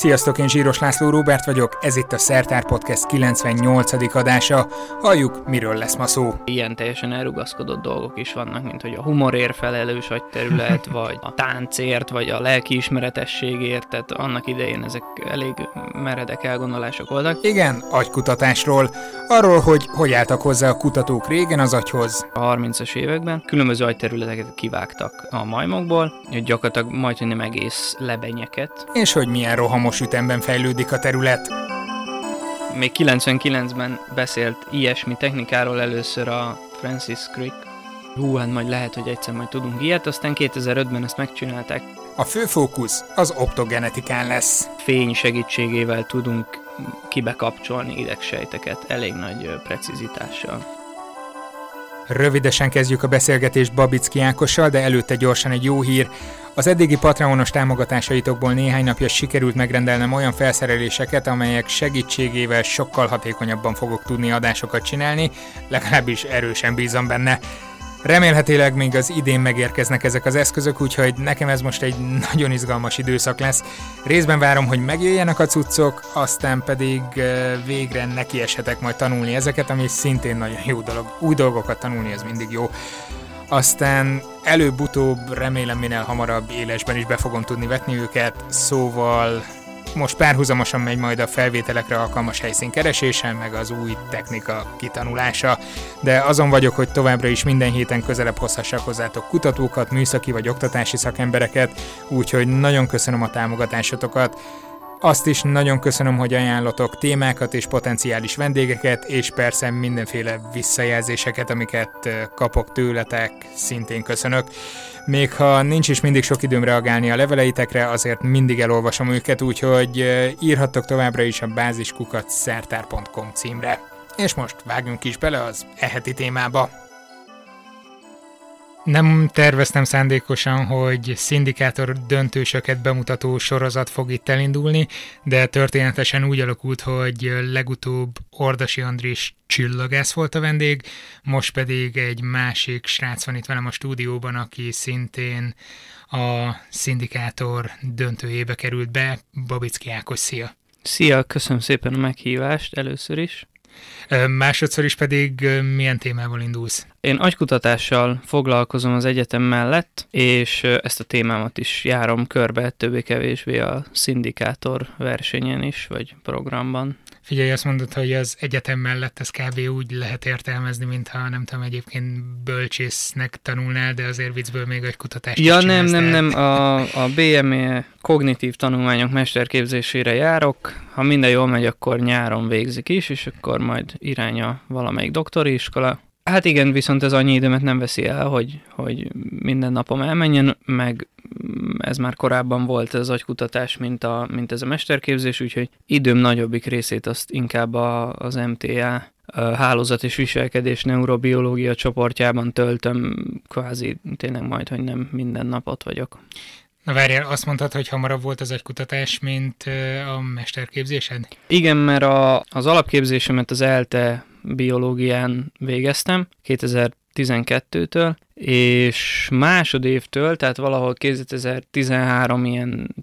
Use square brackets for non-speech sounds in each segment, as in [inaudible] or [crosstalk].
Sziasztok, én Zsíros László Róbert vagyok, ez itt a Szertár Podcast 98. adása. Halljuk, miről lesz ma szó. Ilyen teljesen elrugaszkodott dolgok is vannak, mint hogy a humorért felelős terület, [laughs] vagy a táncért, vagy a lelkiismeretességért, tehát annak idején ezek elég meredek elgondolások voltak. Igen, agykutatásról, arról, hogy hogy álltak hozzá a kutatók régen az agyhoz. A 30-as években különböző agyterületeket kivágtak a majmokból, gyakorlatilag majdnem nem egész lebenyeket. És hogy milyen rohamos ütemben fejlődik a terület. Még 99-ben beszélt ilyesmi technikáról először a Francis Crick. Hú, hát majd lehet, hogy egyszer majd tudunk ilyet, aztán 2005-ben ezt megcsinálták. A fő fókusz az optogenetikán lesz. Fény segítségével tudunk kibekapcsolni idegsejteket elég nagy precizitással. Rövidesen kezdjük a beszélgetést Babicki Ákossal, de előtte gyorsan egy jó hír. Az eddigi Patreonos támogatásaitokból néhány napja sikerült megrendelnem olyan felszereléseket, amelyek segítségével sokkal hatékonyabban fogok tudni adásokat csinálni, legalábbis erősen bízom benne. Remélhetőleg még az idén megérkeznek ezek az eszközök, úgyhogy nekem ez most egy nagyon izgalmas időszak lesz. Részben várom, hogy megjöjjenek a cuccok, aztán pedig végre nekieshetek majd tanulni ezeket, ami szintén nagyon jó dolog. Új dolgokat tanulni, ez mindig jó. Aztán előbb-utóbb remélem minél hamarabb élesben is be fogom tudni vetni őket, szóval most párhuzamosan megy majd a felvételekre alkalmas helyszín keresése, meg az új technika kitanulása, de azon vagyok, hogy továbbra is minden héten közelebb hozhassak hozzátok kutatókat, műszaki vagy oktatási szakembereket, úgyhogy nagyon köszönöm a támogatásotokat. Azt is nagyon köszönöm, hogy ajánlotok témákat és potenciális vendégeket, és persze mindenféle visszajelzéseket, amiket kapok tőletek, szintén köszönök. Még ha nincs is mindig sok időm reagálni a leveleitekre, azért mindig elolvasom őket, úgyhogy írhattok továbbra is a báziskukat szertár.com címre. És most vágjunk is bele az eheti témába. Nem terveztem szándékosan, hogy szindikátor döntősöket bemutató sorozat fog itt elindulni, de történetesen úgy alakult, hogy legutóbb Ordasi Andris csillagász volt a vendég, most pedig egy másik srác van itt velem a stúdióban, aki szintén a szindikátor döntőjébe került be. Babicki Ákos, szia! Szia, köszönöm szépen a meghívást először is. Másodszor is pedig milyen témával indulsz? Én agykutatással foglalkozom az egyetem mellett, és ezt a témámat is járom körbe többé-kevésbé a szindikátor versenyen is, vagy programban. Figyelj, azt mondod, hogy az egyetem mellett ez kb. úgy lehet értelmezni, mintha nem tudom, egyébként bölcsésznek tanulnál, de azért viccből még egy kutatást Ja, nem, nem, nem, a, a BME kognitív tanulmányok mesterképzésére járok. Ha minden jól megy, akkor nyáron végzik is, és akkor majd iránya valamelyik doktori iskola. Hát igen, viszont ez annyi időmet nem veszi el, hogy, hogy minden napom elmenjen, meg ez már korábban volt az agykutatás, mint, a, mint ez a mesterképzés, úgyhogy időm nagyobbik részét azt inkább a, az MTA hálózat és viselkedés neurobiológia csoportjában töltöm, kvázi tényleg majd, hogy nem minden napot vagyok. Na várjál, azt mondtad, hogy hamarabb volt az agykutatás, mint a mesterképzésed? Igen, mert a, az alapképzésemet az ELTE biológián végeztem 2012-től, és másodévtől, tehát valahol 2013 ilyen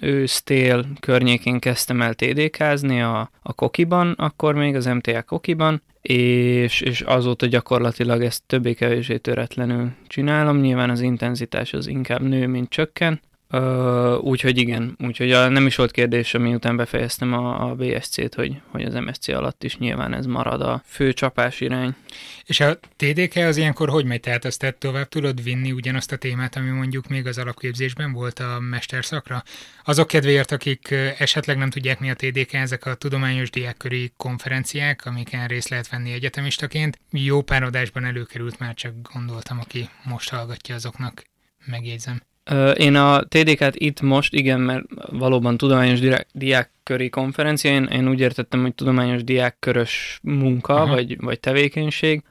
ősztél környékén kezdtem el TDK-zni a, a Kokiban, akkor még az MTA Kokiban, és, és azóta gyakorlatilag ezt többé-kevésbé töretlenül csinálom. Nyilván az intenzitás az inkább nő, mint csökken, Úgyhogy igen, úgyhogy a, nem is volt kérdés, miután befejeztem a, a BSC-t, hogy, hogy az MSC alatt is nyilván ez marad a fő csapás irány. És a TDK az ilyenkor hogy megy? Tehát azt te tovább tudod vinni ugyanazt a témát, ami mondjuk még az alapképzésben volt a mesterszakra? Azok kedvéért, akik esetleg nem tudják mi a TDK, ezek a tudományos diákköri konferenciák, amiken részt lehet venni egyetemistaként. Jó pár előkerült, már csak gondoltam, aki most hallgatja azoknak, megjegyzem. Én a TDK-t itt most, igen, mert valóban tudományos diák diákköri konferencia, én, én úgy értettem, hogy tudományos diákkörös munka, vagy, vagy tevékenység.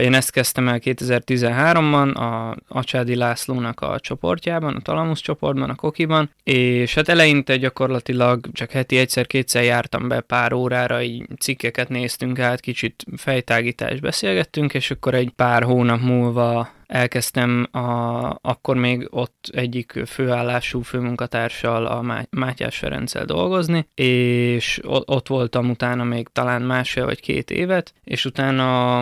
Én ezt kezdtem el 2013-ban a Acsádi Lászlónak a csoportjában, a Talamus csoportban, a Kokiban, és hát eleinte gyakorlatilag csak heti egyszer-kétszer jártam be pár órára, így cikkeket néztünk át, kicsit fejtágítást beszélgettünk, és akkor egy pár hónap múlva elkezdtem a, akkor még ott egyik főállású főmunkatársal, a Mátyás Ferenccel dolgozni, és ott voltam utána még talán másfél vagy két évet, és utána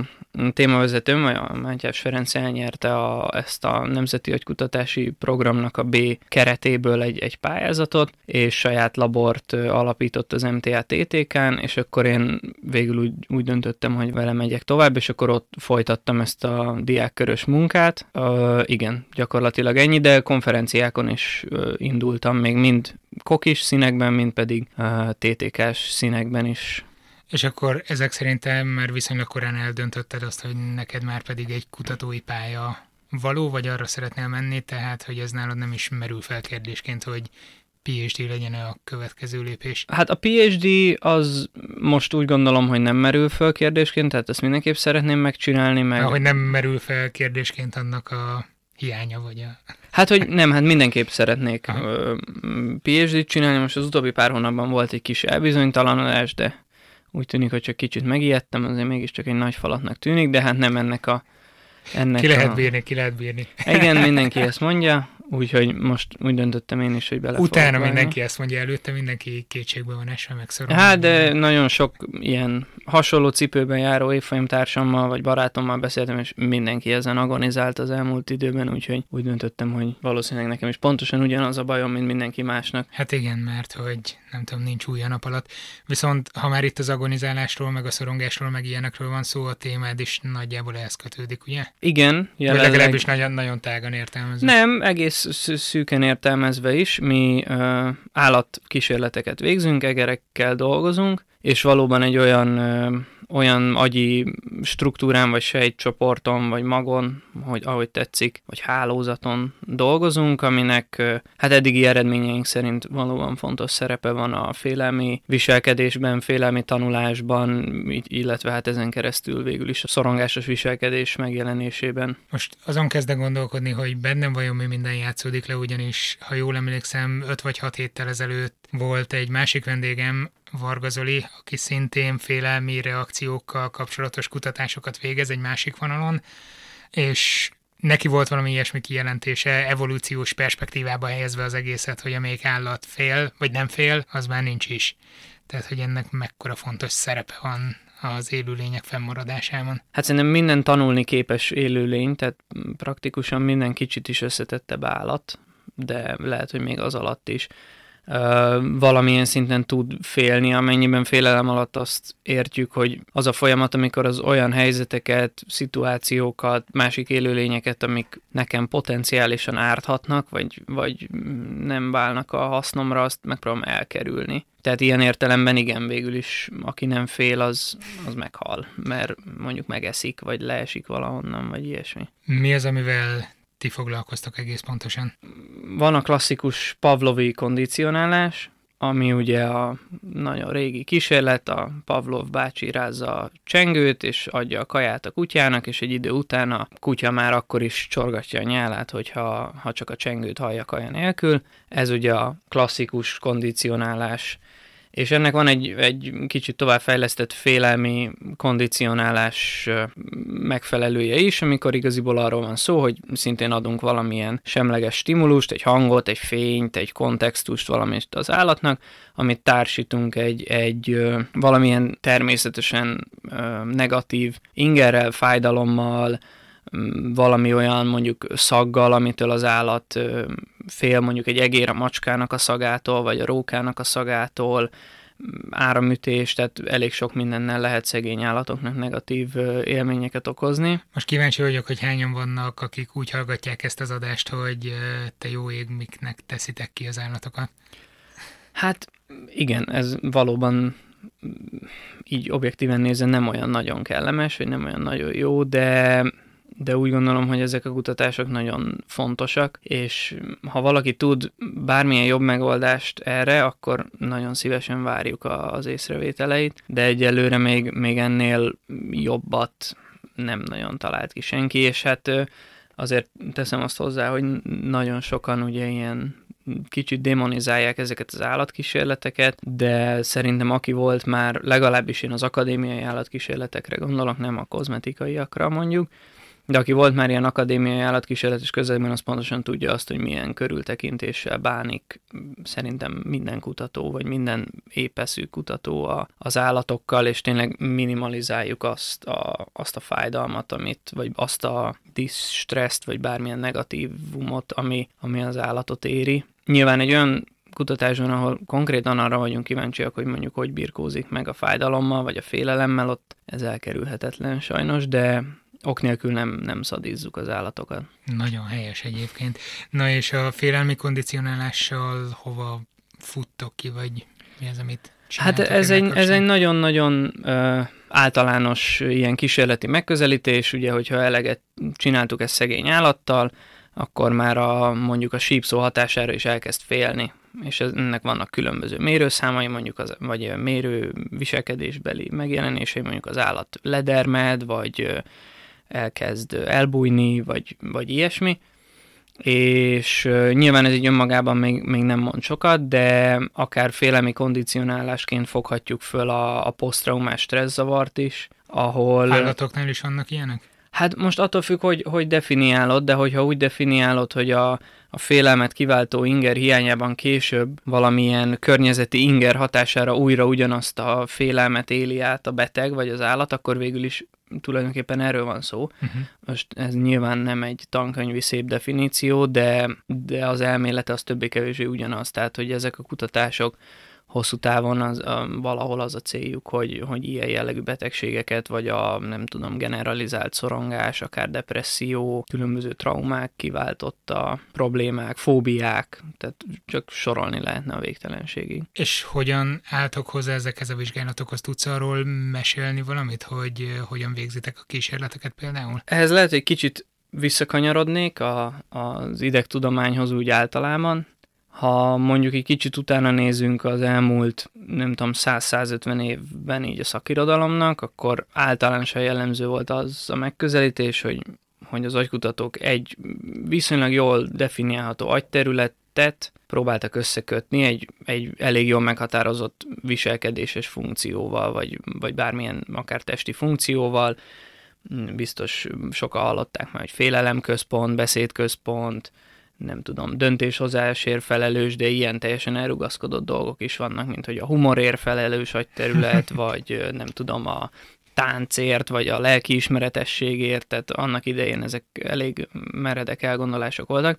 témavezetőm, a Mátyás Ferenc elnyerte a, ezt a Nemzeti Agykutatási Programnak a B keretéből egy, egy pályázatot, és saját labort alapított az MTA TTK-n, és akkor én végül úgy, úgy döntöttem, hogy vele megyek tovább, és akkor ott folytattam ezt a diákkörös munkát. Uh, igen, gyakorlatilag ennyi, de konferenciákon is uh, indultam, még mind kokis színekben, mind pedig uh, TTK-s színekben is és akkor ezek szerintem már viszonylag korán eldöntötted azt, hogy neked már pedig egy kutatói pálya való, vagy arra szeretnél menni, tehát hogy ez nálad nem is merül fel kérdésként, hogy PhD legyen a következő lépés? Hát a PhD az most úgy gondolom, hogy nem merül fel kérdésként, tehát ezt mindenképp szeretném megcsinálni. Meg... Ahogy nem merül fel kérdésként annak a hiánya, vagy a... Hát, hogy nem, hát mindenképp szeretnék PhD-t csinálni, most az utóbbi pár hónapban volt egy kis elbizonytalanodás, de úgy tűnik, hogy csak kicsit megijedtem, azért mégiscsak egy nagy falatnak tűnik, de hát nem ennek a... Ennek ki lehet a... bírni, ki lehet bírni. Igen, [laughs] mindenki ezt mondja, úgyhogy most úgy döntöttem én is, hogy bele Utána mindenki ezt mondja, előtte mindenki kétségbe van esve, meg. Hát, de nagyon sok ilyen hasonló cipőben járó évfolyamtársammal vagy barátommal beszéltem, és mindenki ezen agonizált az elmúlt időben, úgyhogy úgy döntöttem, hogy valószínűleg nekem is pontosan ugyanaz a bajom, mint mindenki másnak. Hát igen, mert hogy nem tudom, nincs új a nap alatt. Viszont ha már itt az agonizálásról, meg a szorongásról, meg ilyenekről van szó, a témád is nagyjából ehhez kötődik, ugye? Igen. Jelenleg... Vagy legalábbis nagyon, nagyon tágan értelmezve. Nem, egész szűken értelmezve is. Mi uh, állatkísérleteket végzünk, egerekkel dolgozunk, és valóban egy olyan uh, olyan agyi struktúrán, vagy sejtcsoporton, vagy magon, hogy ahogy tetszik, vagy hálózaton dolgozunk, aminek hát eddigi eredményeink szerint valóban fontos szerepe van a félelmi viselkedésben, félelmi tanulásban, illetve hát ezen keresztül végül is a szorongásos viselkedés megjelenésében. Most azon kezdek gondolkodni, hogy bennem vajon mi minden játszódik le, ugyanis ha jól emlékszem, 5 vagy 6 héttel ezelőtt volt egy másik vendégem, Varga Zoli, aki szintén félelmi reakciókkal kapcsolatos kutatásokat végez egy másik vonalon, és neki volt valami ilyesmi kijelentése, evolúciós perspektívába helyezve az egészet, hogy amelyik állat fél, vagy nem fél, az már nincs is. Tehát, hogy ennek mekkora fontos szerepe van az élőlények fennmaradásában. Hát szerintem minden tanulni képes élőlény, tehát praktikusan minden kicsit is összetettebb állat, de lehet, hogy még az alatt is valamilyen szinten tud félni, amennyiben félelem alatt azt értjük, hogy az a folyamat, amikor az olyan helyzeteket, szituációkat, másik élőlényeket, amik nekem potenciálisan árthatnak, vagy, vagy nem válnak a hasznomra, azt megpróbálom elkerülni. Tehát ilyen értelemben igen, végül is, aki nem fél, az, az meghal, mert mondjuk megeszik, vagy leesik valahonnan, vagy ilyesmi. Mi az, amivel ti foglalkoztak egész pontosan? Van a klasszikus Pavlovi kondicionálás, ami ugye a nagyon régi kísérlet, a Pavlov bácsi rázza a csengőt, és adja a kaját a kutyának, és egy idő után a kutya már akkor is csorgatja a nyálát, hogyha ha csak a csengőt hallja kaja nélkül. Ez ugye a klasszikus kondicionálás és ennek van egy, egy kicsit továbbfejlesztett félelmi kondicionálás megfelelője is, amikor igaziból arról van szó, hogy szintén adunk valamilyen semleges stimulust, egy hangot, egy fényt, egy kontextust valamit az állatnak, amit társítunk egy, egy valamilyen természetesen negatív ingerrel, fájdalommal, valami olyan mondjuk szaggal, amitől az állat fél mondjuk egy egér a macskának a szagától, vagy a rókának a szagától, áramütés, tehát elég sok mindennel lehet szegény állatoknak negatív élményeket okozni. Most kíváncsi vagyok, hogy hányan vannak, akik úgy hallgatják ezt az adást, hogy te jó ég, miknek teszitek ki az állatokat. Hát igen, ez valóban így objektíven nézve nem olyan nagyon kellemes, vagy nem olyan nagyon jó, de de úgy gondolom, hogy ezek a kutatások nagyon fontosak, és ha valaki tud bármilyen jobb megoldást erre, akkor nagyon szívesen várjuk az észrevételeit, de egyelőre még, még ennél jobbat nem nagyon talált ki senki, és hát azért teszem azt hozzá, hogy nagyon sokan ugye ilyen kicsit demonizálják ezeket az állatkísérleteket, de szerintem aki volt már, legalábbis én az akadémiai állatkísérletekre gondolok, nem a kozmetikaiakra mondjuk, de aki volt már ilyen akadémiai állatkísérletes közelben, az pontosan tudja azt, hogy milyen körültekintéssel bánik szerintem minden kutató, vagy minden épeszű kutató a, az állatokkal, és tényleg minimalizáljuk azt a, azt a fájdalmat, amit, vagy azt a distresszt, vagy bármilyen negatívumot, ami, ami az állatot éri. Nyilván egy olyan kutatásban, ahol konkrétan arra vagyunk kíváncsiak, hogy mondjuk hogy birkózik meg a fájdalommal, vagy a félelemmel, ott ez elkerülhetetlen sajnos, de ok nélkül nem, nem szadízzuk az állatokat. Nagyon helyes egyébként. Na és a félelmi kondicionálással hova futtok ki, vagy mi az, amit Hát ez egy, ez egy nagyon-nagyon általános ilyen kísérleti megközelítés, ugye, hogyha eleget csináltuk ezt szegény állattal, akkor már a, mondjuk a sípszó hatására is elkezd félni, és ennek vannak különböző mérőszámai, mondjuk az, vagy mérő viselkedésbeli megjelenései, mondjuk az állat ledermed, vagy elkezd elbújni, vagy, vagy ilyesmi, és nyilván ez így önmagában még, még nem mond sokat, de akár félelmi kondicionálásként foghatjuk föl a, a posztraumás stresszavart is, ahol... Állatoknál is vannak ilyenek? Hát most attól függ, hogy, hogy definiálod, de hogyha úgy definiálod, hogy a, a félelmet kiváltó inger hiányában később valamilyen környezeti inger hatására újra ugyanazt a félelmet éli át a beteg vagy az állat, akkor végül is tulajdonképpen erről van szó. Uh-huh. Most ez nyilván nem egy tankönyvi szép definíció, de, de az elmélete az többé-kevésbé ugyanaz. Tehát, hogy ezek a kutatások hosszú távon az, a, valahol az a céljuk, hogy, hogy ilyen jellegű betegségeket, vagy a nem tudom, generalizált szorongás, akár depresszió, különböző traumák kiváltotta problémák, fóbiák, tehát csak sorolni lehetne a végtelenségig. És hogyan álltok hozzá ezekhez a vizsgálatokhoz? Tudsz arról mesélni valamit, hogy hogyan végzitek a kísérleteket például? Ehhez lehet, hogy kicsit visszakanyarodnék a, az idegtudományhoz úgy általában, ha mondjuk egy kicsit utána nézünk az elmúlt, nem tudom, 100-150 évben így a szakirodalomnak, akkor általánosan jellemző volt az a megközelítés, hogy, hogy az agykutatók egy viszonylag jól definiálható agyterületet próbáltak összekötni egy, egy elég jól meghatározott viselkedéses funkcióval, vagy, vagy bármilyen akár testi funkcióval. Biztos sokan hallották már, hogy félelemközpont, beszédközpont, nem tudom, döntéshozásért felelős, de ilyen teljesen elrugaszkodott dolgok is vannak, mint hogy a humorért felelős agyterület, vagy [laughs] nem tudom, a táncért, vagy a lelkiismeretességért, tehát annak idején ezek elég meredek elgondolások voltak.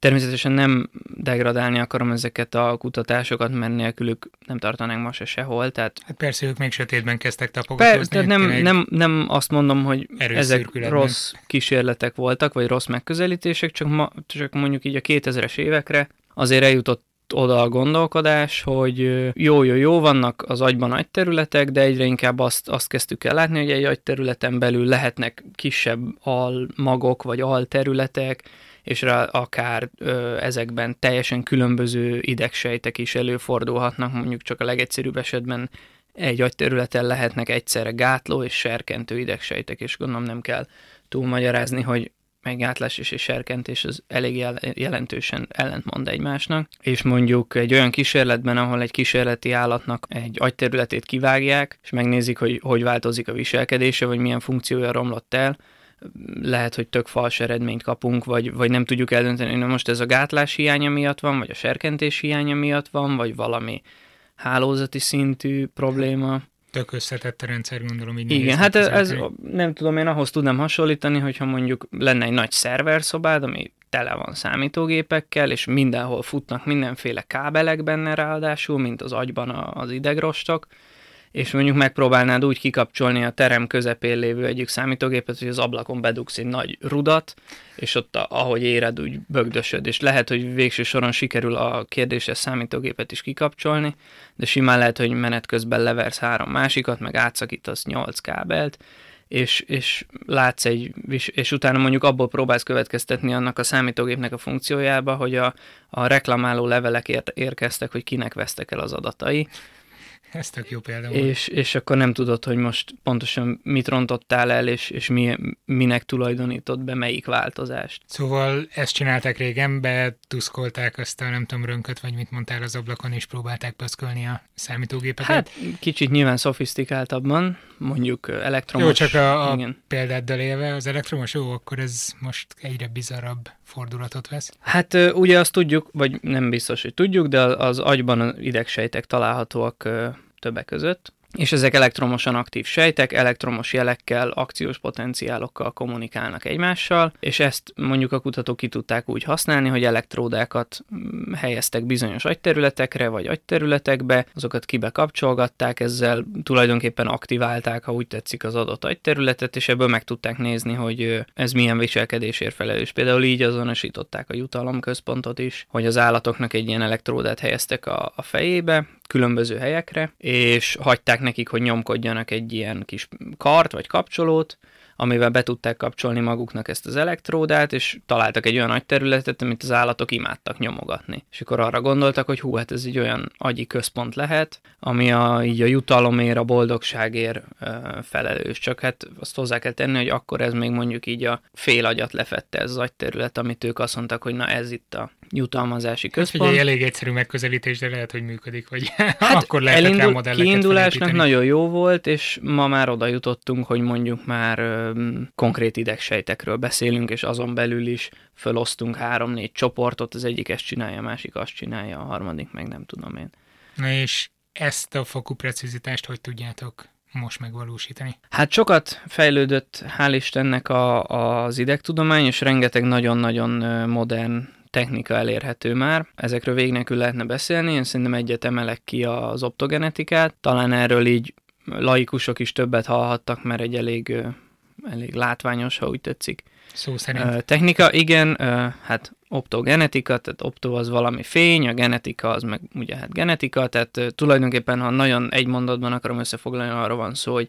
Természetesen nem degradálni akarom ezeket a kutatásokat, mert nélkülük nem tartanánk ma se sehol. Tehát... Hát persze, ők még sötétben kezdtek tapogatózni. Per, tehát nem, nem, nem azt mondom, hogy ezek rossz kísérletek voltak, vagy rossz megközelítések, csak, ma, csak mondjuk így a 2000-es évekre azért eljutott oda a gondolkodás, hogy jó, jó, jó, vannak az agyban nagy területek, de egyre inkább azt, azt kezdtük el látni, hogy egy agyterületen belül lehetnek kisebb almagok, vagy alterületek, és rá akár ö, ezekben teljesen különböző idegsejtek is előfordulhatnak, mondjuk csak a legegyszerűbb esetben egy agyterületen lehetnek egyszerre gátló és serkentő idegsejtek, és gondolom nem kell túlmagyarázni, hogy meggátlás és egy serkentés az elég jelentősen ellentmond egymásnak, és mondjuk egy olyan kísérletben, ahol egy kísérleti állatnak egy agyterületét kivágják, és megnézik, hogy hogy változik a viselkedése, vagy milyen funkciója romlott el, lehet, hogy tök fals eredményt kapunk, vagy, vagy nem tudjuk eldönteni, hogy most ez a gátlás hiánya miatt van, vagy a serkentés hiánya miatt van, vagy valami hálózati szintű probléma. Tök összetett a rendszer, gondolom így. Igen, hát ez, ez, nem tudom, én ahhoz tudnám hasonlítani, hogyha mondjuk lenne egy nagy szerverszobád, ami tele van számítógépekkel, és mindenhol futnak mindenféle kábelek benne ráadásul, mint az agyban az idegrostok, és mondjuk megpróbálnád úgy kikapcsolni a terem közepén lévő egyik számítógépet, hogy az ablakon bedugsz egy nagy rudat, és ott ahogy éred, úgy bögdösöd, és lehet, hogy végső soron sikerül a kérdéses számítógépet is kikapcsolni, de simán lehet, hogy menet közben leversz három másikat, meg átszakítasz nyolc kábelt, és, és látsz egy, és, és utána mondjuk abból próbálsz következtetni annak a számítógépnek a funkciójába, hogy a, a reklamáló levelek ér, érkeztek, hogy kinek vesztek el az adatai, ez tök jó példa És, és akkor nem tudod, hogy most pontosan mit rontottál el, és, és mi, minek tulajdonított be melyik változást. Szóval ezt csinálták régen, betuszkolták azt a nem tudom, rönköt, vagy mit mondtál az ablakon, és próbálták pöszkölni a számítógépeket. Hát kicsit nyilván szofisztikáltabban, mondjuk elektromos. Jó, csak a, a igen. példáddal élve, az elektromos, jó, akkor ez most egyre bizarabb fordulatot vesz. Hát ugye azt tudjuk, vagy nem biztos, hogy tudjuk, de az agyban az idegsejtek találhatóak többek között, és ezek elektromosan aktív sejtek, elektromos jelekkel, akciós potenciálokkal kommunikálnak egymással, és ezt mondjuk a kutatók ki tudták úgy használni, hogy elektródákat mm, helyeztek bizonyos agyterületekre vagy agyterületekbe, azokat kibe kapcsolgatták, ezzel tulajdonképpen aktiválták, ha úgy tetszik, az adott agyterületet, és ebből meg tudták nézni, hogy ez milyen viselkedésért felelős. Például így azonosították a jutalomközpontot is, hogy az állatoknak egy ilyen elektródát helyeztek a, a fejébe, különböző helyekre, és hagyták nekik, hogy nyomkodjanak egy ilyen kis kart vagy kapcsolót, amivel be tudták kapcsolni maguknak ezt az elektródát, és találtak egy olyan nagy területet, amit az állatok imádtak nyomogatni. És akkor arra gondoltak, hogy hú, hát ez egy olyan agyi központ lehet, ami a, így a jutalomért, a boldogságért ö, felelős. Csak hát azt hozzá kell tenni, hogy akkor ez még mondjuk így a fél agyat lefette ez az agyterület, amit ők azt mondtak, hogy na ez itt a jutalmazási hát központ. Hát, elég egyszerű megközelítés, de lehet, hogy működik, vagy [laughs] hát akkor lehet elindul, modelleket Kiindulásnak nagyon jó volt, és ma már oda jutottunk, hogy mondjuk már ö, konkrét idegsejtekről beszélünk, és azon belül is felosztunk három-négy csoportot, az egyik ezt csinálja, a másik azt csinálja, a harmadik meg nem tudom én. Na és ezt a fokú precizitást hogy tudjátok most megvalósítani? Hát sokat fejlődött, hál' Istennek a, az idegtudomány, és rengeteg nagyon-nagyon modern technika elérhető már. Ezekről végig nélkül lehetne beszélni, én szerintem egyet emelek ki az optogenetikát. Talán erről így laikusok is többet hallhattak, mert egy elég, elég látványos, ha úgy tetszik. Szó szerint. Technika, igen, hát optogenetika, tehát opto az valami fény, a genetika az meg ugye hát genetika, tehát tulajdonképpen, ha nagyon egy mondatban akarom összefoglalni, arra van szó, hogy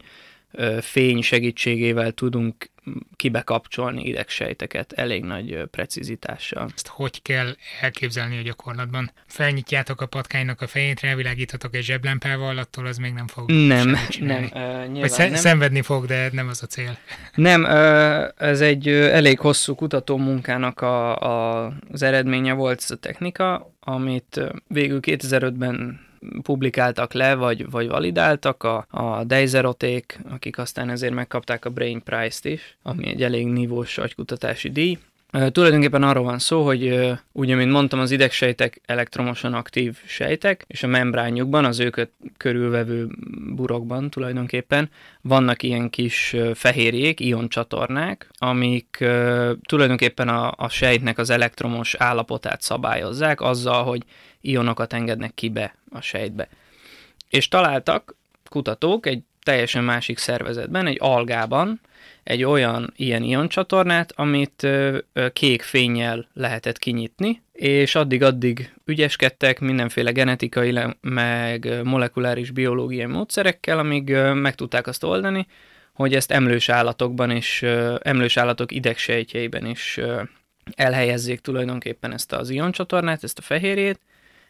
fény segítségével tudunk kibekapcsolni idegsejteket elég nagy precizitással. Ezt hogy kell elképzelni a gyakorlatban? Felnyitjátok a patkánynak a fejét, rávilágíthatok egy zseblámpával, attól az még nem fog Nem, nem. Uh, Vagy sz- nem. szenvedni fog, de nem az a cél. Nem, uh, ez egy uh, elég hosszú kutató munkának a, a, az eredménye volt ez a technika, amit végül 2005-ben publikáltak le, vagy, vagy validáltak a, a Deizeroték, akik aztán ezért megkapták a Brain Prize-t is, ami egy elég nívós agykutatási díj. Tulajdonképpen arról van szó, hogy ugye, mint mondtam, az idegsejtek elektromosan aktív sejtek, és a membránjukban, az őket körülvevő burokban tulajdonképpen vannak ilyen kis fehérjék, ioncsatornák, amik tulajdonképpen a, a sejtnek az elektromos állapotát szabályozzák azzal, hogy ionokat engednek ki be a sejtbe. És találtak kutatók egy teljesen másik szervezetben, egy algában, egy olyan ilyen ioncsatornát, amit kék fényjel lehetett kinyitni, és addig-addig ügyeskedtek mindenféle genetikai, meg molekuláris biológiai módszerekkel, amíg ö, meg tudták azt oldani, hogy ezt emlős állatokban és emlős állatok idegsejtjeiben is elhelyezzék tulajdonképpen ezt az ioncsatornát, ezt a fehérjét,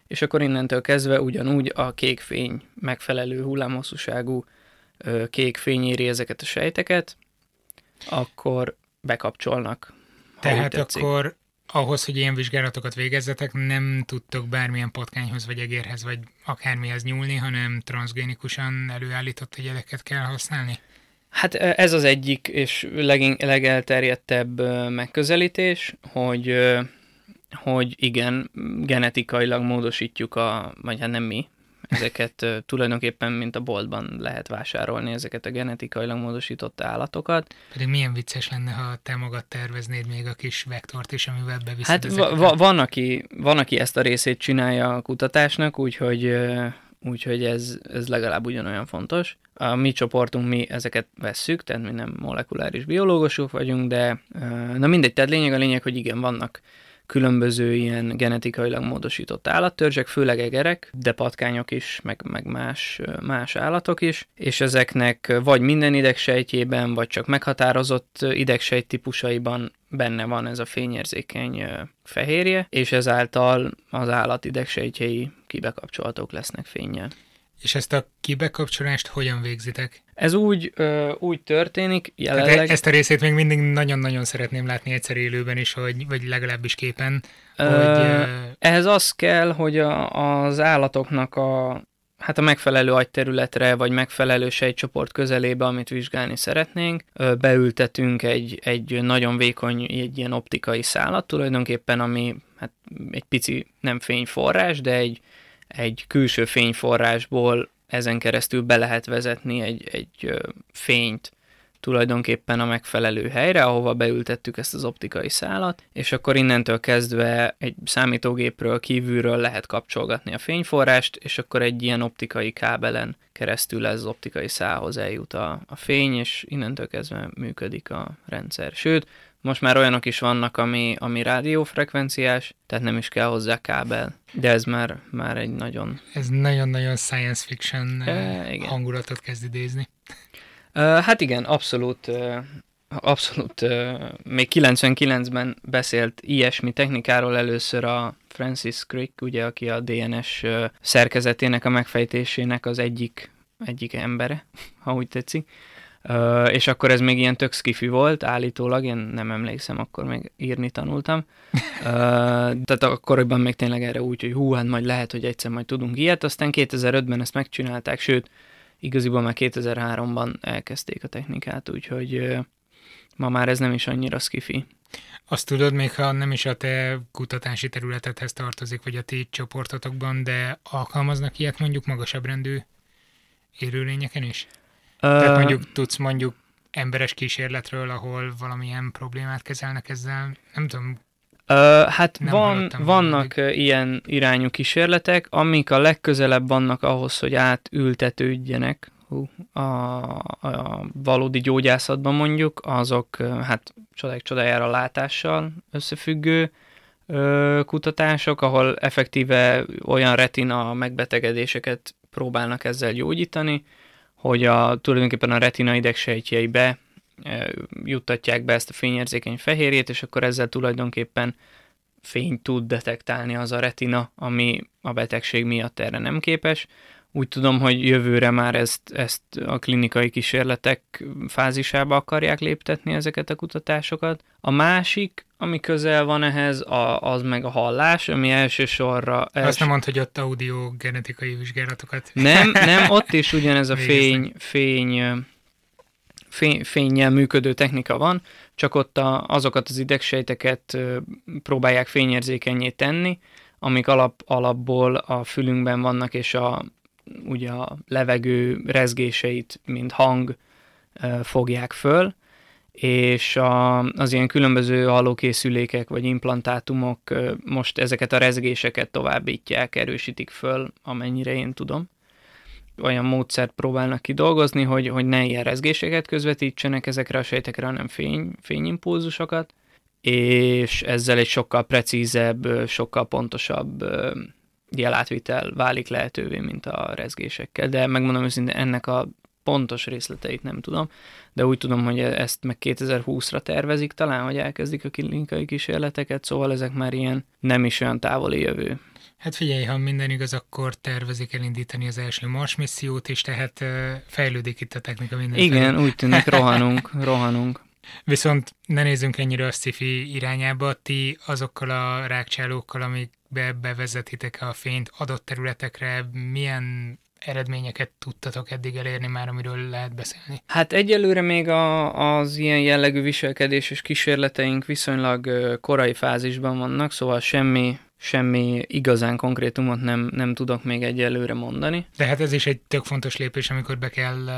és akkor innentől kezdve ugyanúgy a kék fény megfelelő hullámhosszúságú kék fény éri ezeket a sejteket, akkor bekapcsolnak. Tehát akkor ahhoz, hogy ilyen vizsgálatokat végezzetek, nem tudtok bármilyen patkányhoz, vagy egérhez, vagy akármihez nyúlni, hanem transgénikusan előállított egyedeket kell használni? Hát ez az egyik és legin, legelterjedtebb megközelítés, hogy hogy igen, genetikailag módosítjuk a, vagy hát nem mi, ezeket tulajdonképpen, mint a boltban lehet vásárolni ezeket a genetikailag módosított állatokat. Pedig milyen vicces lenne, ha te magad terveznéd még a kis vektort is, amivel beviszed Hát va- van, aki, van, aki ezt a részét csinálja a kutatásnak, úgyhogy, úgyhogy ez, ez legalább ugyanolyan fontos. A mi csoportunk, mi ezeket vesszük, tehát mi nem molekuláris biológusok vagyunk, de na mindegy, tehát lényeg a lényeg, hogy igen, vannak különböző ilyen genetikailag módosított állattörzsek, főleg egerek, de patkányok is, meg, meg más, más állatok is, és ezeknek vagy minden idegsejtjében, vagy csak meghatározott idegsejt típusaiban benne van ez a fényérzékeny fehérje, és ezáltal az állat idegsejtjei kibekapcsolhatók lesznek fényjel. És ezt a kibekapcsolást hogyan végzitek? Ez úgy, ö, úgy történik jelenleg... Tehát ezt a részét még mindig nagyon-nagyon szeretném látni egyszer élőben is, hogy, vagy legalábbis képen. Ö, hogy, ö... Ehhez az kell, hogy a, az állatoknak a, hát a megfelelő agyterületre, vagy megfelelő sejtcsoport közelébe, amit vizsgálni szeretnénk, beültetünk egy, egy nagyon vékony, egy ilyen optikai szálat tulajdonképpen, ami hát egy pici nem fényforrás, de egy, egy külső fényforrásból ezen keresztül be lehet vezetni egy, egy fényt tulajdonképpen a megfelelő helyre, ahova beültettük ezt az optikai szálat, és akkor innentől kezdve egy számítógépről kívülről lehet kapcsolgatni a fényforrást, és akkor egy ilyen optikai kábelen keresztül ez az optikai szálhoz eljut a, a fény, és innentől kezdve működik a rendszer. Sőt, most már olyanok is vannak, ami, ami rádiófrekvenciás, tehát nem is kell hozzá kábel, de ez már, már egy nagyon... Ez nagyon-nagyon science fiction e, igen. hangulatot kezd idézni. Uh, hát igen, abszolút, abszolút még 99-ben beszélt ilyesmi technikáról először a Francis Crick, ugye, aki a DNS szerkezetének a megfejtésének az egyik, egyik embere, [laughs] ha úgy tetszik. És akkor ez még ilyen tök skifi volt, állítólag, én nem emlékszem, akkor még írni tanultam. Uh, tehát akkoriban még tényleg erre úgy, hogy hú, hát majd lehet, hogy egyszer majd tudunk ilyet, aztán 2005-ben ezt megcsinálták, sőt, igaziból már 2003-ban elkezdték a technikát, úgyhogy uh, ma már ez nem is annyira skifi. Azt tudod, még ha nem is a te kutatási területedhez tartozik, vagy a ti csoportotokban, de alkalmaznak ilyet mondjuk magasabb rendű élőlényeken is? Tehát mondjuk tudsz mondjuk emberes kísérletről, ahol valamilyen problémát kezelnek ezzel, nem tudom. Uh, hát nem van, vannak mindig. ilyen irányú kísérletek, amik a legközelebb vannak ahhoz, hogy átültetődjenek hú, a, a valódi gyógyászatban mondjuk, azok hát csodák csodájára látással összefüggő ö, kutatások, ahol effektíve olyan retina megbetegedéseket próbálnak ezzel gyógyítani, hogy a, tulajdonképpen a retina idegsejtjeibe e, juttatják be ezt a fényérzékeny fehérjét, és akkor ezzel tulajdonképpen fényt tud detektálni az a retina, ami a betegség miatt erre nem képes. Úgy tudom, hogy jövőre már ezt, ezt a klinikai kísérletek fázisába akarják léptetni ezeket a kutatásokat. A másik, ami közel van ehhez, a, az meg a hallás, ami elsősorra... Els... Azt nem mondd, hogy ott audio genetikai vizsgálatokat... Nem, nem, [laughs] ott is ugyanez a fény, fény, fény, fényjel működő technika van, csak ott a, azokat az idegsejteket próbálják fényérzékenyé tenni, amik alap, alapból a fülünkben vannak, és a, ugye a levegő rezgéseit, mint hang fogják föl, és a, az ilyen különböző hallókészülékek vagy implantátumok most ezeket a rezgéseket továbbítják, erősítik föl, amennyire én tudom. Olyan módszert próbálnak kidolgozni, hogy, hogy ne ilyen rezgéseket közvetítsenek ezekre a sejtekre, hanem fény, fényimpulzusokat, és ezzel egy sokkal precízebb, sokkal pontosabb jelátvitel válik lehetővé, mint a rezgésekkel. De megmondom őszintén, ennek a pontos részleteit nem tudom, de úgy tudom, hogy ezt meg 2020-ra tervezik talán, hogy elkezdik a klinikai kísérleteket, szóval ezek már ilyen nem is olyan távoli jövő. Hát figyelj, ha minden igaz, akkor tervezik elindítani az első Mars missziót is, tehát fejlődik itt a technika minden. Igen, úgy tűnik, rohanunk, [laughs] rohanunk. Viszont ne nézzünk ennyire a sci irányába, ti azokkal a rákcsálókkal, amikbe bevezetitek a fényt adott területekre, milyen eredményeket tudtatok eddig elérni már, amiről lehet beszélni? Hát egyelőre még a, az ilyen jellegű viselkedés és kísérleteink viszonylag korai fázisban vannak, szóval semmi semmi igazán konkrétumot nem, nem tudok még egyelőre mondani. De hát ez is egy tök fontos lépés, amikor be kell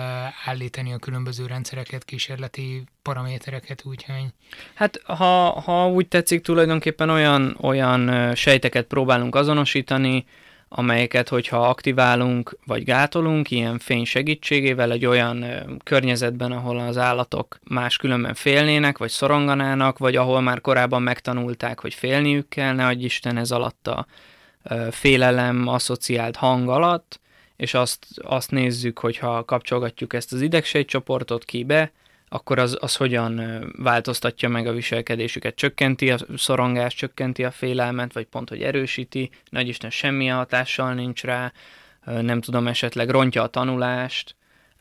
állítani a különböző rendszereket, kísérleti paramétereket, úgyhogy... Hát ha, ha úgy tetszik, tulajdonképpen olyan, olyan sejteket próbálunk azonosítani, amelyeket, hogyha aktiválunk vagy gátolunk, ilyen fény segítségével egy olyan környezetben, ahol az állatok más különben félnének, vagy szoronganának, vagy ahol már korábban megtanulták, hogy félniük kell, ne adj Isten ez alatt a félelem asszociált hang alatt, és azt, azt nézzük, hogyha kapcsolgatjuk ezt az idegsejtcsoportot ki be, akkor az, az hogyan változtatja meg a viselkedésüket, csökkenti a szorongást, csökkenti a félelmet, vagy pont, hogy erősíti, nagy Isten semmilyen hatással nincs rá, nem tudom, esetleg rontja a tanulást,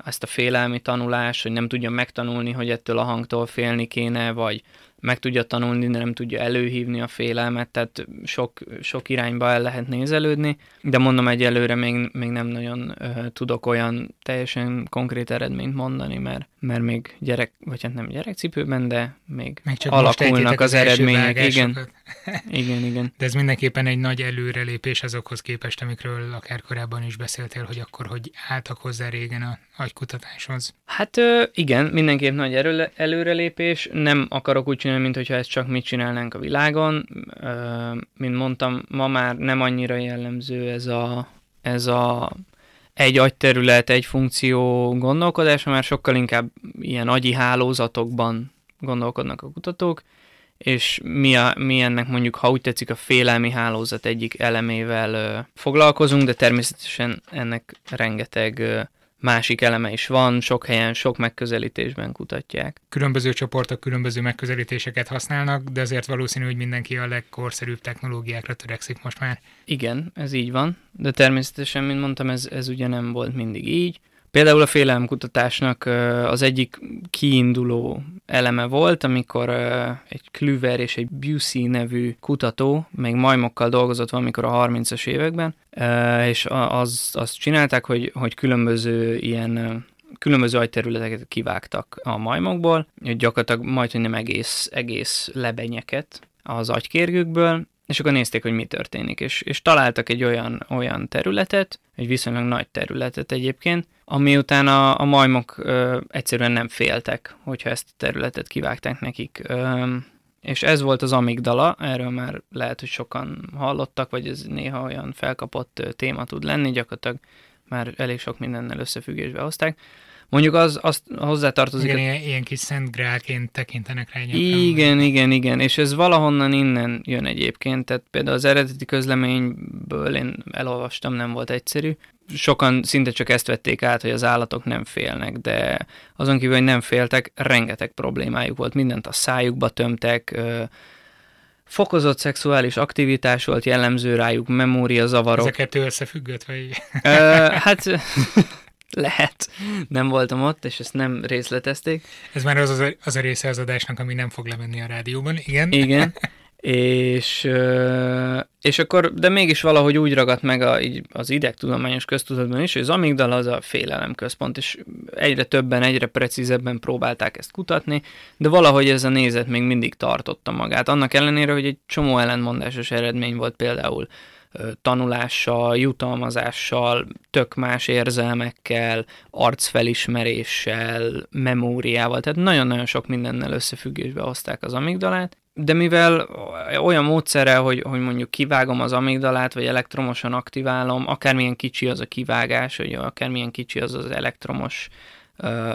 ezt a félelmi tanulást, hogy nem tudja megtanulni, hogy ettől a hangtól félni kéne, vagy meg tudja tanulni, de nem tudja előhívni a félelmet, tehát sok, sok irányba el lehet nézelődni, de mondom egyelőre még, még nem nagyon uh, tudok olyan teljesen konkrét eredményt mondani, mert, mert még gyerek, vagy hát nem gyerekcipőben, de még, még csak alakulnak az, az eredmények. Igen. [laughs] [laughs] igen, igen. De ez mindenképpen egy nagy előrelépés azokhoz képest, amikről akár korábban is beszéltél, hogy akkor hogy álltak hozzá régen a agykutatáshoz. Hát igen, mindenképp nagy előrelépés. Nem akarok úgy csinálni, mint hogyha ezt csak mit csinálnánk a világon. Mint mondtam, ma már nem annyira jellemző ez a, ez a egy agyterület, egy funkció gondolkodása, már sokkal inkább ilyen agyi hálózatokban gondolkodnak a kutatók, és mi, a, mi ennek mondjuk, ha úgy tetszik, a félelmi hálózat egyik elemével ö, foglalkozunk, de természetesen ennek rengeteg ö, másik eleme is van, sok helyen, sok megközelítésben kutatják. Különböző csoportok különböző megközelítéseket használnak, de azért valószínű, hogy mindenki a legkorszerűbb technológiákra törekszik most már. Igen, ez így van, de természetesen, mint mondtam, ez, ez ugye nem volt mindig így. Például a félelemkutatásnak az egyik kiinduló eleme volt, amikor egy Klüver és egy Busey nevű kutató még majmokkal dolgozott valamikor a 30-as években, és az, azt csinálták, hogy, hogy különböző ilyen különböző agyterületeket kivágtak a majmokból, gyakorlatilag majd, hogy nem egész, egész lebenyeket az agykérgükből, és akkor nézték, hogy mi történik, és, és találtak egy olyan, olyan területet, egy viszonylag nagy területet egyébként, ami után a, a majmok ö, egyszerűen nem féltek, hogyha ezt a területet kivágták nekik. Ö, és ez volt az amigdala, erről már lehet, hogy sokan hallottak, vagy ez néha olyan felkapott téma tud lenni, gyakorlatilag már elég sok mindennel összefüggésbe hozták. Mondjuk az, azt hozzátartozik... Igen, ilyen, ilyen kis szent grálként tekintenek rá Igen, vagy. igen, igen, és ez valahonnan innen jön egyébként, tehát például az eredeti közleményből én elolvastam, nem volt egyszerű. Sokan szinte csak ezt vették át, hogy az állatok nem félnek, de azon kívül, hogy nem féltek, rengeteg problémájuk volt, mindent a szájukba tömtek, fokozott szexuális aktivitás volt jellemző rájuk, memóriazavarok. Ezeket összefüggött, vagy? hát [laughs] lehet. Nem voltam ott, és ezt nem részletezték. Ez már az, az, a, az a része az adásnak, ami nem fog lemenni a rádióban, igen. Igen. [laughs] és, és akkor, de mégis valahogy úgy ragadt meg a, így az idegtudományos köztudatban is, hogy az amigdala az a félelemközpont, és egyre többen, egyre precízebben próbálták ezt kutatni, de valahogy ez a nézet még mindig tartotta magát. Annak ellenére, hogy egy csomó ellentmondásos eredmény volt például tanulással, jutalmazással, tök más érzelmekkel, arcfelismeréssel, memóriával, tehát nagyon-nagyon sok mindennel összefüggésbe hozták az amigdalát, de mivel olyan módszerrel, hogy, hogy mondjuk kivágom az amigdalát, vagy elektromosan aktiválom, akármilyen kicsi az a kivágás, vagy akármilyen kicsi az az elektromos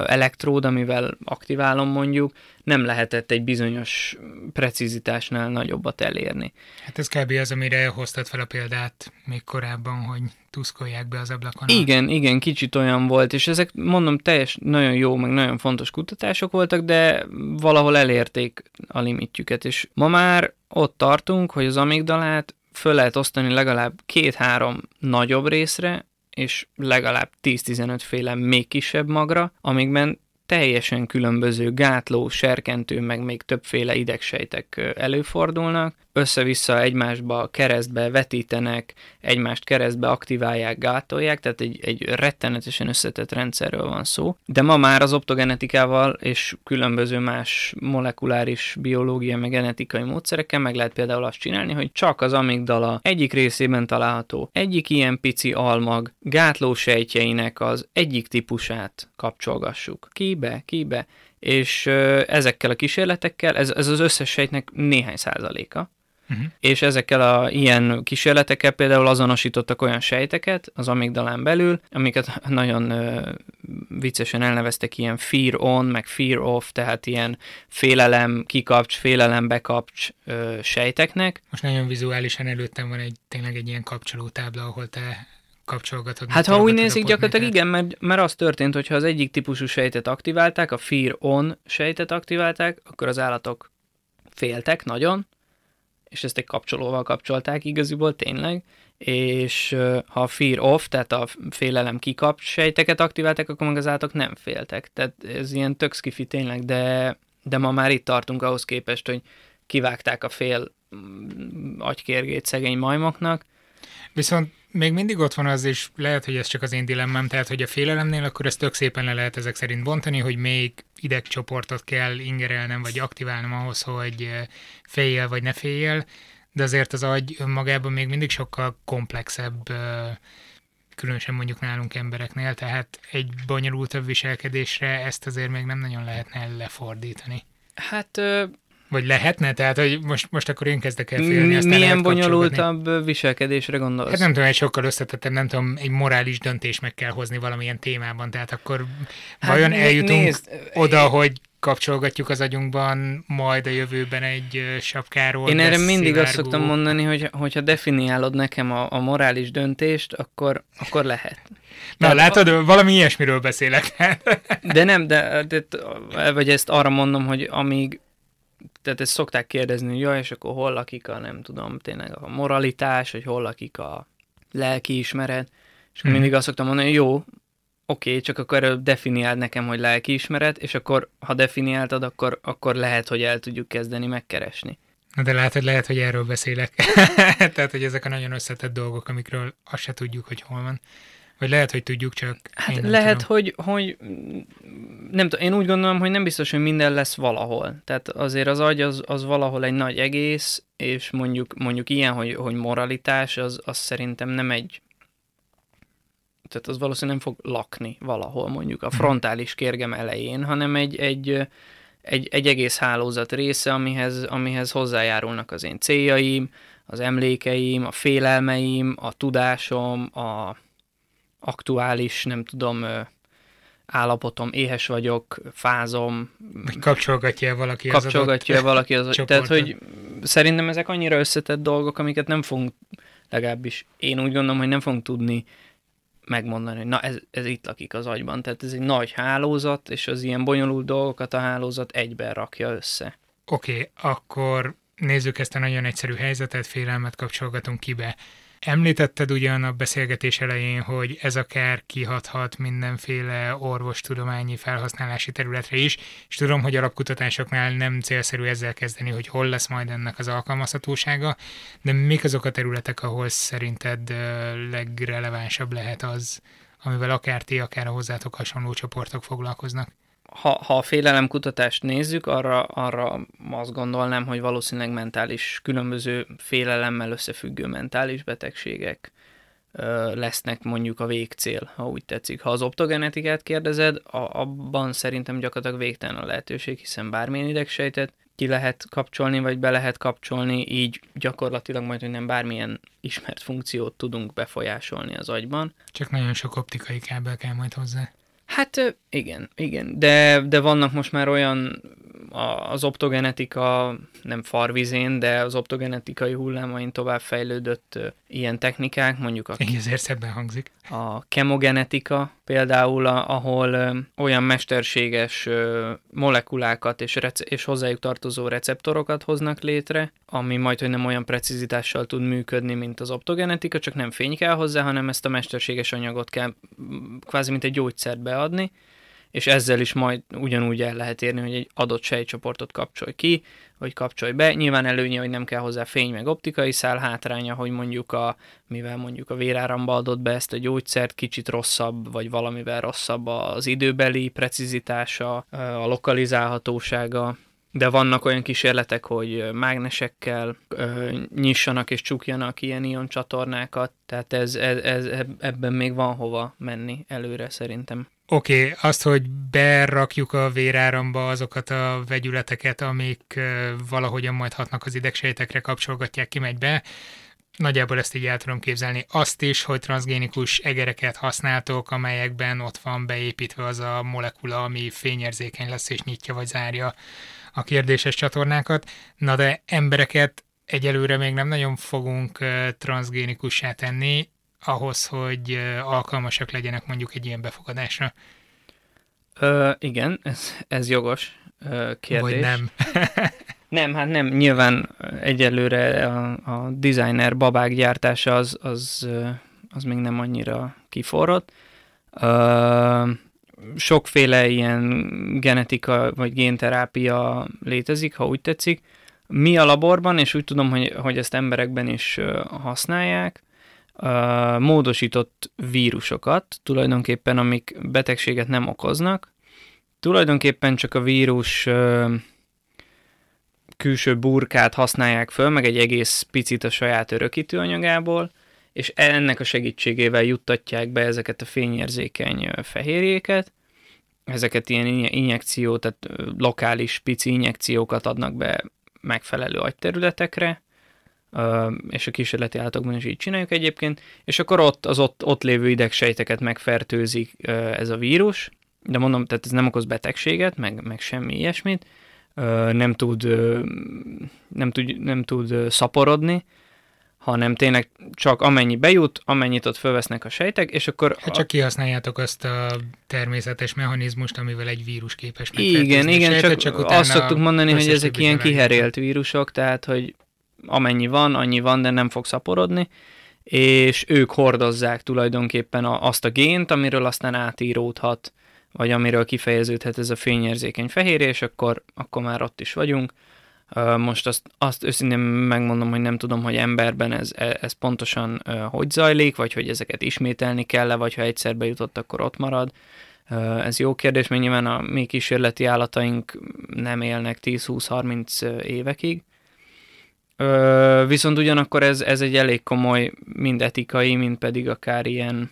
elektród, amivel aktiválom mondjuk, nem lehetett egy bizonyos precizitásnál nagyobbat elérni. Hát ez kb. az, amire hoztad fel a példát még korábban, hogy tuszkolják be az ablakon. Igen, igen, kicsit olyan volt, és ezek mondom teljes, nagyon jó, meg nagyon fontos kutatások voltak, de valahol elérték a limitjüket, és ma már ott tartunk, hogy az amigdalát föl lehet osztani legalább két-három nagyobb részre, és legalább 10-15 féle még kisebb magra, amikben teljesen különböző gátló, serkentő, meg még többféle idegsejtek előfordulnak, össze-vissza egymásba keresztbe vetítenek, egymást keresztbe aktiválják, gátolják, tehát egy, egy rettenetesen összetett rendszerről van szó. De ma már az optogenetikával és különböző más molekuláris biológia meg genetikai módszerekkel meg lehet például azt csinálni, hogy csak az amigdala egyik részében található egyik ilyen pici almag gátló sejtjeinek az egyik típusát kapcsolgassuk. Kibe, kibe, és ezekkel a kísérletekkel, ez, ez az összes sejtnek néhány százaléka, Uh-huh. és ezekkel a ilyen kísérletekkel például azonosítottak olyan sejteket az amigdalán belül, amiket nagyon ö, viccesen elneveztek ilyen fear on, meg fear off, tehát ilyen félelem kikapcs, félelem bekapcs ö, sejteknek. Most nagyon vizuálisan előttem van egy tényleg egy ilyen kapcsolótábla, ahol te kapcsolgatod. Hát ha úgy nézik, gyakorlatilag igen, mert, mert az történt, hogy ha az egyik típusú sejtet aktiválták, a fear on sejtet aktiválták, akkor az állatok féltek nagyon, és ezt egy kapcsolóval kapcsolták igaziból tényleg, és ha a fear off, tehát a félelem kikap sejteket aktiválták, akkor meg az állatok nem féltek. Tehát ez ilyen tök skifi tényleg, de, de ma már itt tartunk ahhoz képest, hogy kivágták a fél mm, agykérgét szegény majmoknak, Viszont még mindig ott van az, és lehet, hogy ez csak az én dilemmám, tehát hogy a félelemnél akkor ezt tök szépen le lehet ezek szerint bontani, hogy még idegcsoportot kell ingerelnem, vagy aktiválnom ahhoz, hogy eh, féljél, vagy ne féljél, de azért az agy önmagában még mindig sokkal komplexebb, eh, különösen mondjuk nálunk embereknél, tehát egy bonyolultabb viselkedésre ezt azért még nem nagyon lehetne lefordítani. Hát Vagy lehetne? Tehát, hogy most, most akkor én kezdek el félni, aztán milyen bonyolultabb viselkedésre gondolsz? Hát nem tudom, egy sokkal összetettebb, nem tudom, egy morális döntés meg kell hozni valamilyen témában, tehát akkor Hát vajon eljutunk nézd, oda, hogy kapcsolgatjuk az agyunkban majd a jövőben egy sapkáról. Én erre mindig azt szivárgó- szoktam mondani, hogy hogyha definiálod nekem a, a morális döntést, akkor, akkor lehet. Na, Tehát- látod, valami ilyesmiről beszélek. [laughs] De nem, de, de vagy ezt arra mondom, hogy amíg tehát ezt szokták kérdezni, hogy jaj, és akkor hol lakik a, nem tudom, tényleg a moralitás, hogy hol lakik a lelkiismeret, és akkor Mhm. mindig azt szoktam mondani, hogy jó, oké, csak akkor erről definiáld nekem, hogy lelkiismeret, és akkor, ha definiáltad, akkor, akkor lehet, hogy el tudjuk kezdeni megkeresni. Na de látod, lehet, hogy erről beszélek. [laughs] tehát, hogy ezek a nagyon összetett dolgok, amikről azt se tudjuk, hogy hol van. Vagy lehet, hogy tudjuk, csak Hát lehet, tudom. hogy, hogy nem tudom, én úgy gondolom, hogy nem biztos, hogy minden lesz valahol. Tehát azért az agy az, az valahol egy nagy egész, és mondjuk, mondjuk ilyen, hogy, hogy moralitás, az, az szerintem nem egy tehát az valószínűleg nem fog lakni valahol mondjuk a frontális kérgem elején, hanem egy, egy, egy, egy egész hálózat része, amihez, amihez hozzájárulnak az én céljaim, az emlékeim, a félelmeim, a tudásom, a aktuális, nem tudom, állapotom, éhes vagyok, fázom, kapcsolgatja valaki az kapcsolgatja adott valaki az... Tehát, csoportot. hogy szerintem ezek annyira összetett dolgok, amiket nem fogunk, legalábbis én úgy gondolom, hogy nem fogunk tudni megmondani, hogy na ez, ez itt lakik az agyban. Tehát ez egy nagy hálózat, és az ilyen bonyolult dolgokat a hálózat egyben rakja össze. Oké, okay, akkor nézzük ezt a nagyon egyszerű helyzetet, félelmet kapcsolgatunk kibe. Említetted ugyan a beszélgetés elején, hogy ez akár kihathat mindenféle orvostudományi felhasználási területre is, és tudom, hogy alapkutatásoknál nem célszerű ezzel kezdeni, hogy hol lesz majd ennek az alkalmazhatósága, de mik azok a területek, ahol szerinted legrelevánsabb lehet az, amivel akár ti, akár a hozzátok hasonló csoportok foglalkoznak? Ha, ha a félelemkutatást nézzük, arra, arra azt gondolnám, hogy valószínűleg mentális, különböző félelemmel összefüggő mentális betegségek ö, lesznek mondjuk a végcél, ha úgy tetszik. Ha az optogenetikát kérdezed, a, abban szerintem gyakorlatilag végtelen a lehetőség, hiszen bármilyen idegsejtet ki lehet kapcsolni, vagy be lehet kapcsolni, így gyakorlatilag majd, hogy nem bármilyen ismert funkciót tudunk befolyásolni az agyban. Csak nagyon sok optikai kábel kell majd hozzá. Hát igen, igen, de, de vannak most már olyan, az optogenetika nem farvizén, de az optogenetikai hullámain tovább fejlődött ilyen technikák, mondjuk a, ezért szebben hangzik. a kemogenetika például, ahol olyan mesterséges molekulákat és, rece- és hozzájuk tartozó receptorokat hoznak létre, ami majd, hogy nem olyan precizitással tud működni, mint az optogenetika, csak nem fény kell hozzá, hanem ezt a mesterséges anyagot kell kvázi mint egy gyógyszert beadni, és ezzel is majd ugyanúgy el lehet érni, hogy egy adott sejtcsoportot kapcsolj ki, vagy kapcsolj be. Nyilván előnye, hogy nem kell hozzá fény meg optikai szál, hátránya, hogy mondjuk a, mivel mondjuk a véráramba adott be ezt a gyógyszert, kicsit rosszabb, vagy valamivel rosszabb az időbeli precizitása, a lokalizálhatósága, de vannak olyan kísérletek, hogy mágnesekkel ö, nyissanak és csukjanak ilyen ion csatornákat, tehát ez, ez, ez, ebben még van hova menni előre szerintem. Oké, okay, azt, hogy berakjuk a véráramba azokat a vegyületeket, amik valahogyan majd hatnak az idegsejtekre, kapcsolgatják ki, megy be, nagyjából ezt így el tudom képzelni. Azt is, hogy transgénikus egereket használtok, amelyekben ott van beépítve az a molekula, ami fényérzékeny lesz és nyitja vagy zárja a kérdéses csatornákat. Na de embereket egyelőre még nem nagyon fogunk transgénikussá tenni, ahhoz, hogy alkalmasak legyenek mondjuk egy ilyen befogadásra. Ö, igen, ez, ez jogos ö, kérdés. Vagy nem. [laughs] nem, hát nem. Nyilván egyelőre a, a designer babák gyártása az, az, az még nem annyira kiforrott. Ö, sokféle ilyen genetika vagy génterápia létezik, ha úgy tetszik. Mi a laborban, és úgy tudom, hogy, hogy ezt emberekben is használják, módosított vírusokat, tulajdonképpen amik betegséget nem okoznak. Tulajdonképpen csak a vírus külső burkát használják föl, meg egy egész picit a saját örökítőanyagából, és ennek a segítségével juttatják be ezeket a fényérzékeny fehérjéket, ezeket ilyen injekció, tehát lokális pici injekciókat adnak be megfelelő agyterületekre, és a kísérleti állatokban is így csináljuk egyébként, és akkor ott az ott, ott lévő idegsejteket megfertőzik ez a vírus, de mondom, tehát ez nem okoz betegséget, meg, meg semmi ilyesmit, nem tud, nem tud, nem tud szaporodni, hanem tényleg csak amennyi bejut, amennyit ott fölvesznek a sejtek, és akkor... Hát csak kihasználjátok azt a természetes mechanizmust, amivel egy vírus képes Igen, igen, sejtet, csak, csak azt szoktuk mondani, hogy ezek ilyen kiherélt vírusok, tehát hogy amennyi van, annyi van, de nem fog szaporodni, és ők hordozzák tulajdonképpen a, azt a gént, amiről aztán átíródhat, vagy amiről kifejeződhet ez a fényérzékeny fehérje, és akkor, akkor már ott is vagyunk. Most azt, azt őszintén megmondom, hogy nem tudom, hogy emberben ez, e, ez pontosan hogy zajlik, vagy hogy ezeket ismételni kell-e, vagy ha egyszer bejutott, akkor ott marad. Ez jó kérdés, mert nyilván a mi kísérleti állataink nem élnek 10-20-30 évekig, Ö, viszont ugyanakkor ez, ez egy elég komoly, mind etikai, mind pedig akár ilyen,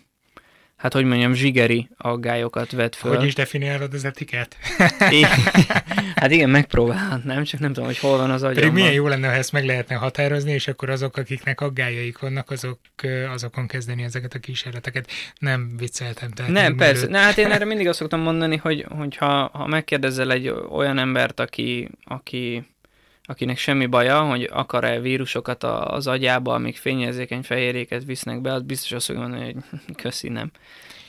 hát hogy mondjam, zsigeri aggályokat vet föl. Hogy is definiálod az etikát? [laughs] hát igen, megpróbálhatnám, csak nem tudom, hogy hol van az agyam. Pedig milyen jó lenne, ha ezt meg lehetne határozni, és akkor azok, akiknek aggájaik vannak, azok, azokon kezdeni ezeket a kísérleteket. Nem vicceltem. Tehát nem, persze. Előtt... Na, hát én [laughs] erre mindig azt szoktam mondani, hogy, hogy ha, ha megkérdezel egy olyan embert, aki, aki akinek semmi baja, hogy akar-e vírusokat az agyába, amik fényérzékeny fehérjéket visznek be, az biztos azt fogja mondani, hogy [laughs] köszi, nem.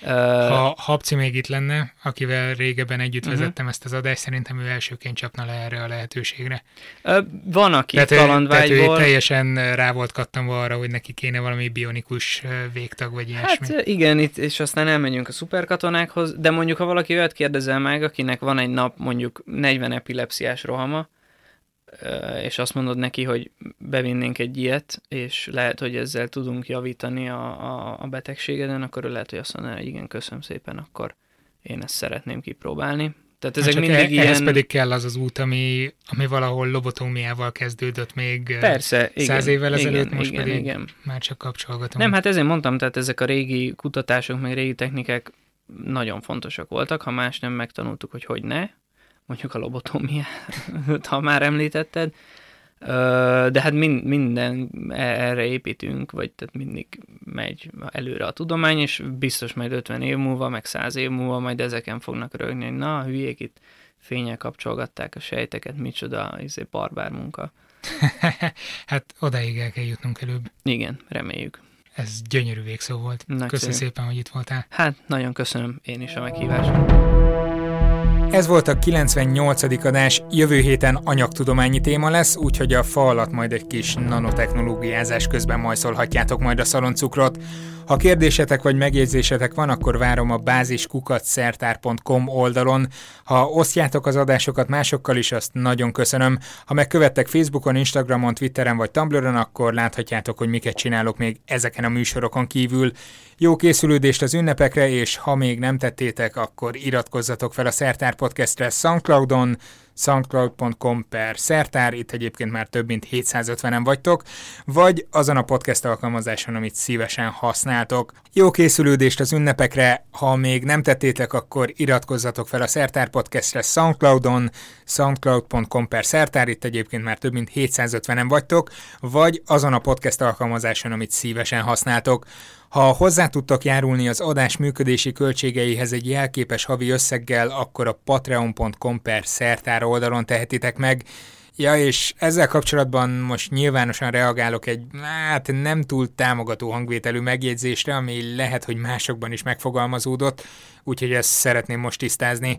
Ha Habci még itt lenne, akivel régebben együtt uh-huh. vezettem ezt az adást, szerintem ő elsőként csapna le erre a lehetőségre. Van, aki tehát kalandvágyból... Tehát ő teljesen rá volt kattanva arra, hogy neki kéne valami bionikus végtag, vagy ilyesmi. Hát igen, itt, és aztán elmegyünk a szuperkatonákhoz, de mondjuk, ha valaki olyat kérdezel meg, akinek van egy nap mondjuk 40 epilepsziás rohama, és azt mondod neki, hogy bevinnénk egy ilyet, és lehet, hogy ezzel tudunk javítani a, a, a betegségeden, akkor ő lehet, hogy azt mondja, hogy igen, köszönöm szépen, akkor én ezt szeretném kipróbálni. Tehát ezek mindig e- ilyen... Ehhez pedig kell az az út, ami, ami valahol lobotómiával kezdődött még Persze, száz igen, évvel ezelőtt, igen, most igen, pedig igen. már csak kapcsolgatom. Nem, hát ezért mondtam, tehát ezek a régi kutatások, meg régi technikák nagyon fontosak voltak, ha más nem megtanultuk, hogy hogy ne, mondjuk a lobotómiát, [laughs] ha már említetted, de hát mind, minden erre építünk, vagy tehát mindig megy előre a tudomány, és biztos majd 50 év múlva, meg 100 év múlva majd ezeken fognak rögni, hogy na, a hülyék itt fényel kapcsolgatták a sejteket, micsoda izé, barbár munka. [laughs] hát odáig el kell jutnunk előbb. Igen, reméljük. Ez gyönyörű végszó volt. Köszönöm szépen, hogy itt voltál. Hát, nagyon köszönöm én is a meghívást. Ez volt a 98. adás, jövő héten anyagtudományi téma lesz, úgyhogy a fa alatt majd egy kis nanotechnológiázás közben majszolhatjátok majd a szaloncukrot. Ha kérdésetek vagy megjegyzésetek van, akkor várom a báziskukatszertár.com oldalon. Ha osztjátok az adásokat másokkal is, azt nagyon köszönöm. Ha megkövettek Facebookon, Instagramon, Twitteren vagy Tumblr-on, akkor láthatjátok, hogy miket csinálok még ezeken a műsorokon kívül. Jó készülődést az ünnepekre, és ha még nem tettétek, akkor iratkozzatok fel a Szertár Podcastre Soundcloudon, soundcloud.com per szertár, itt egyébként már több mint 750-en vagytok, vagy azon a podcast alkalmazáson, amit szívesen használtok. Jó készülődést az ünnepekre, ha még nem tettétek, akkor iratkozzatok fel a Szertár Podcastre Soundcloudon, soundcloud.com per szertár, itt egyébként már több mint 750-en vagytok, vagy azon a podcast alkalmazáson, amit szívesen használtok. Ha hozzá tudtok járulni az adás működési költségeihez egy jelképes havi összeggel, akkor a patreon.com per szertár oldalon tehetitek meg. Ja, és ezzel kapcsolatban most nyilvánosan reagálok egy, hát nem túl támogató hangvételű megjegyzésre, ami lehet, hogy másokban is megfogalmazódott, úgyhogy ezt szeretném most tisztázni.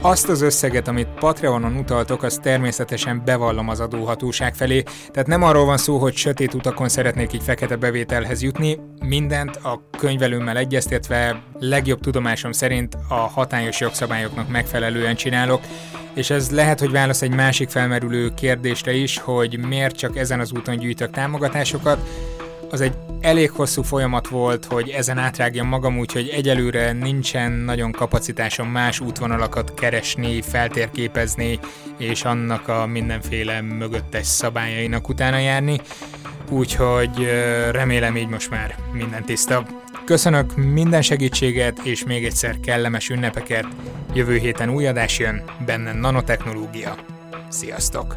Azt az összeget, amit Patreonon utaltok, az természetesen bevallom az adóhatóság felé, tehát nem arról van szó, hogy sötét utakon szeretnék így fekete bevételhez jutni, mindent a könyvelőmmel egyeztetve legjobb tudomásom szerint a hatályos jogszabályoknak megfelelően csinálok, és ez lehet, hogy válasz egy másik felmerülő kérdésre is, hogy miért csak ezen az úton gyűjtök támogatásokat, az egy elég hosszú folyamat volt, hogy ezen átrágjam magam, úgyhogy egyelőre nincsen nagyon kapacitásom más útvonalakat keresni, feltérképezni, és annak a mindenféle mögöttes szabályainak utána járni. Úgyhogy remélem így most már minden tiszta. Köszönök minden segítséget, és még egyszer kellemes ünnepeket. Jövő héten új adás jön, benne nanotechnológia. Sziasztok!